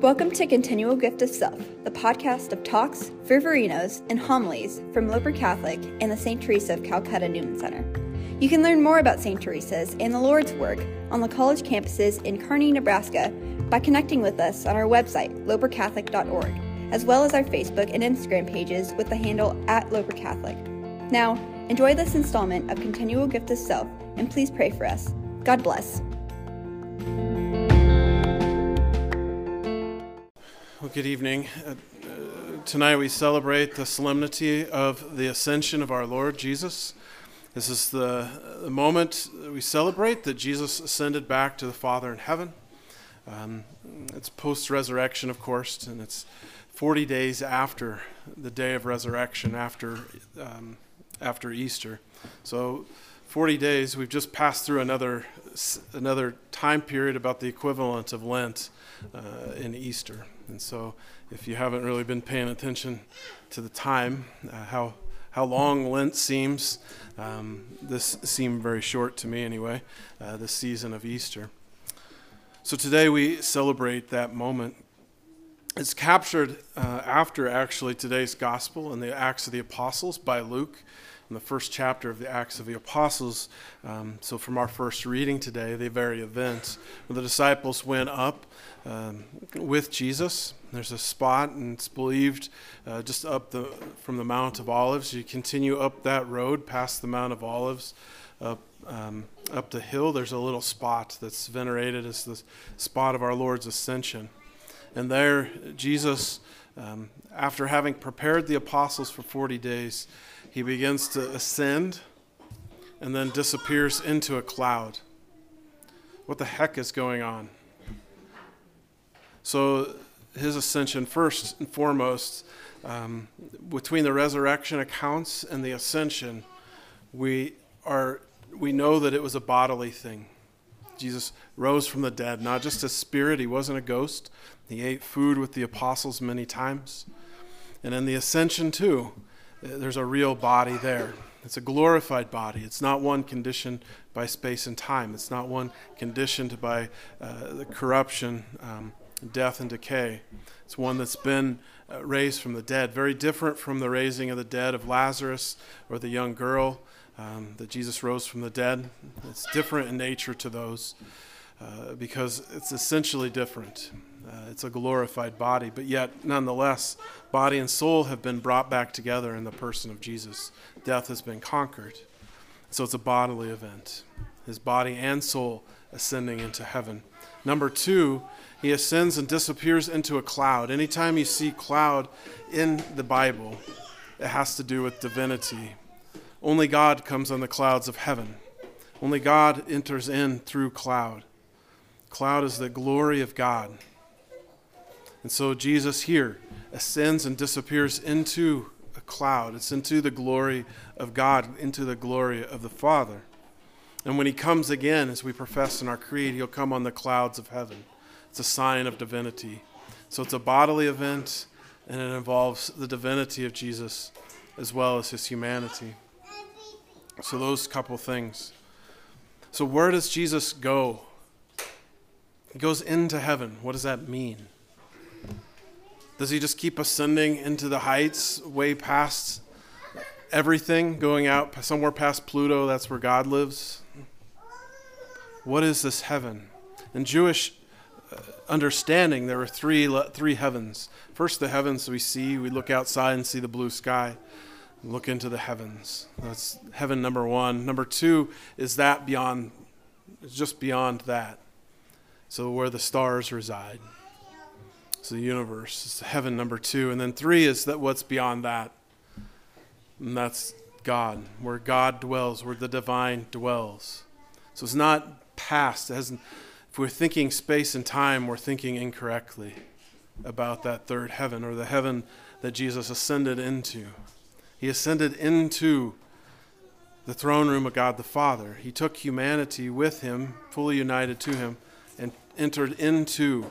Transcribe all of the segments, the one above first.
Welcome to Continual Gift of Self, the podcast of talks, fervorinos, and homilies from Loper Catholic and the St. Teresa of Calcutta Newman Center. You can learn more about St. Teresa's and the Lord's work on the college campuses in Kearney, Nebraska by connecting with us on our website, lopercatholic.org, as well as our Facebook and Instagram pages with the handle at Loper Catholic. Now, enjoy this installment of Continual Gift of Self and please pray for us. God bless. Well, good evening. Uh, uh, tonight we celebrate the solemnity of the ascension of our Lord Jesus. This is the, the moment we celebrate that Jesus ascended back to the Father in heaven. Um, it's post resurrection, of course, and it's 40 days after the day of resurrection, after, um, after Easter. So, 40 days, we've just passed through another, another time period about the equivalent of Lent uh, in Easter. And so, if you haven't really been paying attention to the time, uh, how how long Lent seems, um, this seemed very short to me anyway. Uh, the season of Easter. So today we celebrate that moment. It's captured uh, after actually today's gospel in the Acts of the Apostles by Luke in the first chapter of the Acts of the Apostles. Um, so, from our first reading today, the very events. where the disciples went up um, with Jesus. There's a spot, and it's believed uh, just up the, from the Mount of Olives. You continue up that road past the Mount of Olives, up, um, up the hill. There's a little spot that's venerated as the spot of our Lord's ascension. And there, Jesus, um, after having prepared the apostles for 40 days, he begins to ascend and then disappears into a cloud. What the heck is going on? So, his ascension, first and foremost, um, between the resurrection accounts and the ascension, we, are, we know that it was a bodily thing. Jesus rose from the dead, not just a spirit, he wasn't a ghost. He ate food with the apostles many times. And in the ascension, too, there's a real body there. It's a glorified body. It's not one conditioned by space and time. It's not one conditioned by uh, the corruption, um, death, and decay. It's one that's been uh, raised from the dead, very different from the raising of the dead of Lazarus or the young girl um, that Jesus rose from the dead. It's different in nature to those uh, because it's essentially different. Uh, it's a glorified body, but yet, nonetheless, body and soul have been brought back together in the person of Jesus. Death has been conquered. So it's a bodily event. His body and soul ascending into heaven. Number two, he ascends and disappears into a cloud. Anytime you see cloud in the Bible, it has to do with divinity. Only God comes on the clouds of heaven. Only God enters in through cloud. Cloud is the glory of God. And so Jesus here ascends and disappears into a cloud. It's into the glory of God, into the glory of the Father. And when he comes again, as we profess in our creed, he'll come on the clouds of heaven. It's a sign of divinity. So it's a bodily event, and it involves the divinity of Jesus as well as his humanity. So, those couple things. So, where does Jesus go? He goes into heaven. What does that mean? Does he just keep ascending into the heights, way past everything, going out somewhere past Pluto? That's where God lives. What is this heaven? In Jewish uh, understanding, there are three, three heavens. First, the heavens we see, we look outside and see the blue sky. Look into the heavens. That's heaven number one. Number two is that beyond, just beyond that. So, where the stars reside. So the universe is heaven number two. And then three is that what's beyond that. And that's God, where God dwells, where the divine dwells. So it's not past. It hasn't, if we're thinking space and time, we're thinking incorrectly about that third heaven or the heaven that Jesus ascended into. He ascended into the throne room of God the Father. He took humanity with him, fully united to him, and entered into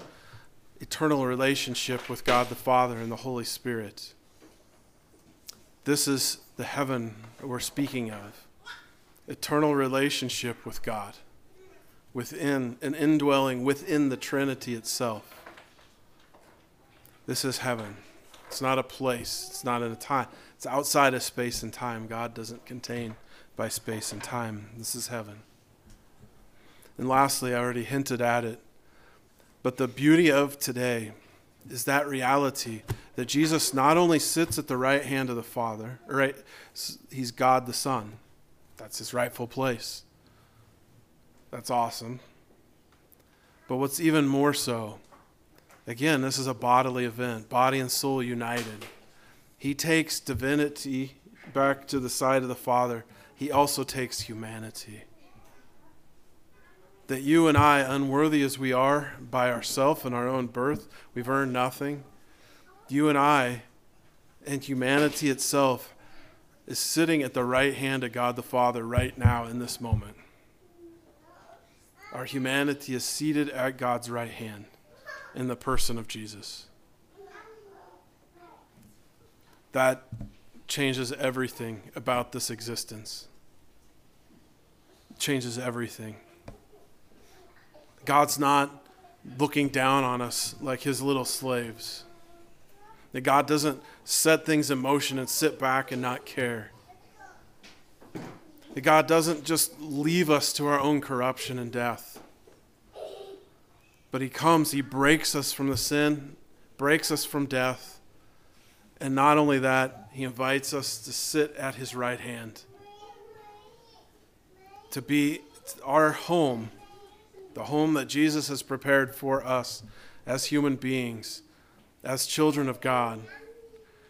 eternal relationship with God the Father and the Holy Spirit. This is the heaven we're speaking of eternal relationship with God, within an indwelling within the Trinity itself. This is heaven. It's not a place, it's not in a time. It's outside of space and time. God doesn't contain by space and time. This is heaven. And lastly, I already hinted at it, but the beauty of today is that reality that Jesus not only sits at the right hand of the Father, right? He's God the Son. That's his rightful place. That's awesome. But what's even more so, again, this is a bodily event, body and soul united. He takes divinity back to the side of the Father, he also takes humanity. That you and I, unworthy as we are by ourselves and our own birth, we've earned nothing. You and I, and humanity itself, is sitting at the right hand of God the Father right now in this moment. Our humanity is seated at God's right hand in the person of Jesus. That changes everything about this existence. changes everything. God's not looking down on us like his little slaves. That God doesn't set things in motion and sit back and not care. That God doesn't just leave us to our own corruption and death. But He comes, He breaks us from the sin, breaks us from death. And not only that, He invites us to sit at His right hand, to be our home, the home that Jesus has prepared for us as human beings, as children of God,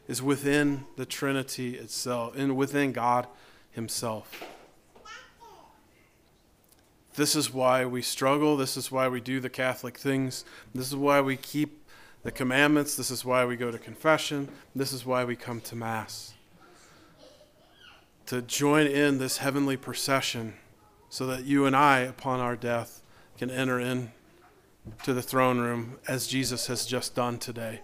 is within the Trinity itself, and within God Himself. This is why we struggle. This is why we do the Catholic things. This is why we keep the commandments. This is why we go to confession. This is why we come to Mass. To join in this heavenly procession so that you and I, upon our death, can enter in to the throne room as Jesus has just done today.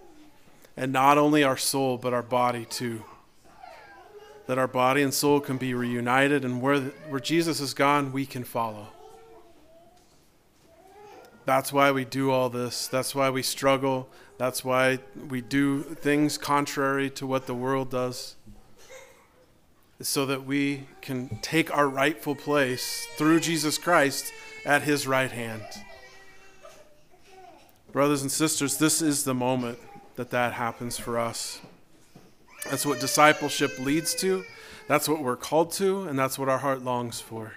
And not only our soul, but our body too. That our body and soul can be reunited, and where, where Jesus is gone, we can follow. That's why we do all this. That's why we struggle. That's why we do things contrary to what the world does. So that we can take our rightful place through Jesus Christ at his right hand. Brothers and sisters, this is the moment that that happens for us. That's what discipleship leads to. That's what we're called to, and that's what our heart longs for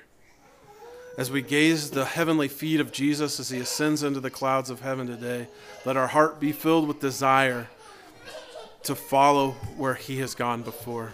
as we gaze the heavenly feet of Jesus as he ascends into the clouds of heaven today, let our heart be filled with desire to follow where he has gone before.